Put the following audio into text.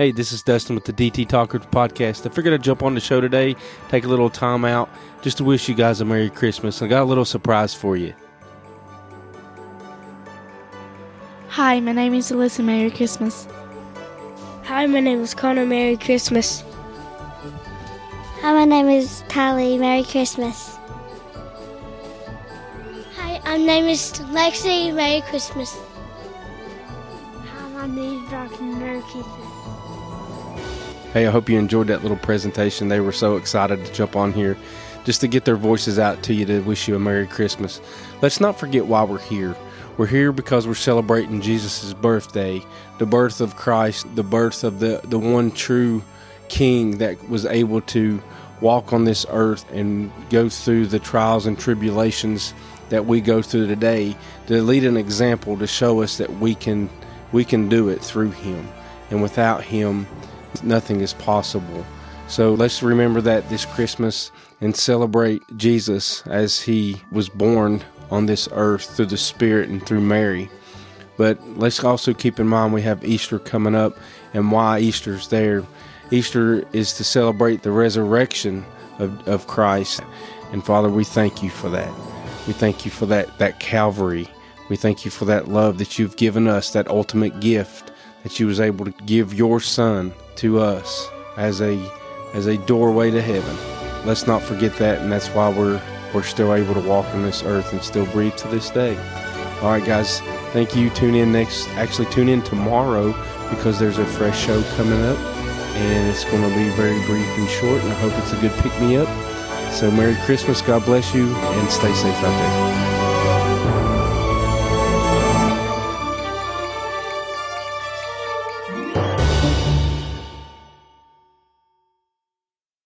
Hey, this is Dustin with the DT Talkers podcast. I figured I'd jump on the show today, take a little time out just to wish you guys a Merry Christmas. I got a little surprise for you. Hi, my name is Alyssa. Merry Christmas. Hi, my name is Connor. Merry Christmas. Hi, my name is Tally. Merry Christmas. Hi, my name is Lexi. Merry Christmas. Hey, I hope you enjoyed that little presentation. They were so excited to jump on here just to get their voices out to you to wish you a Merry Christmas. Let's not forget why we're here. We're here because we're celebrating Jesus' birthday, the birth of Christ, the birth of the, the one true King that was able to walk on this earth and go through the trials and tribulations that we go through today to lead an example to show us that we can we can do it through him and without him nothing is possible. So let's remember that this Christmas and celebrate Jesus as he was born on this earth through the Spirit and through Mary. But let's also keep in mind we have Easter coming up and why Easter's there. Easter is to celebrate the resurrection of, of Christ. And Father, we thank you for that. We thank you for that, that Calvary. We thank you for that love that you've given us, that ultimate gift that you was able to give your son to us as a as a doorway to heaven. Let's not forget that and that's why we're we're still able to walk on this earth and still breathe to this day. All right guys, thank you. Tune in next actually tune in tomorrow because there's a fresh show coming up and it's going to be very brief and short and I hope it's a good pick me up. So Merry Christmas, God bless you and stay safe out there.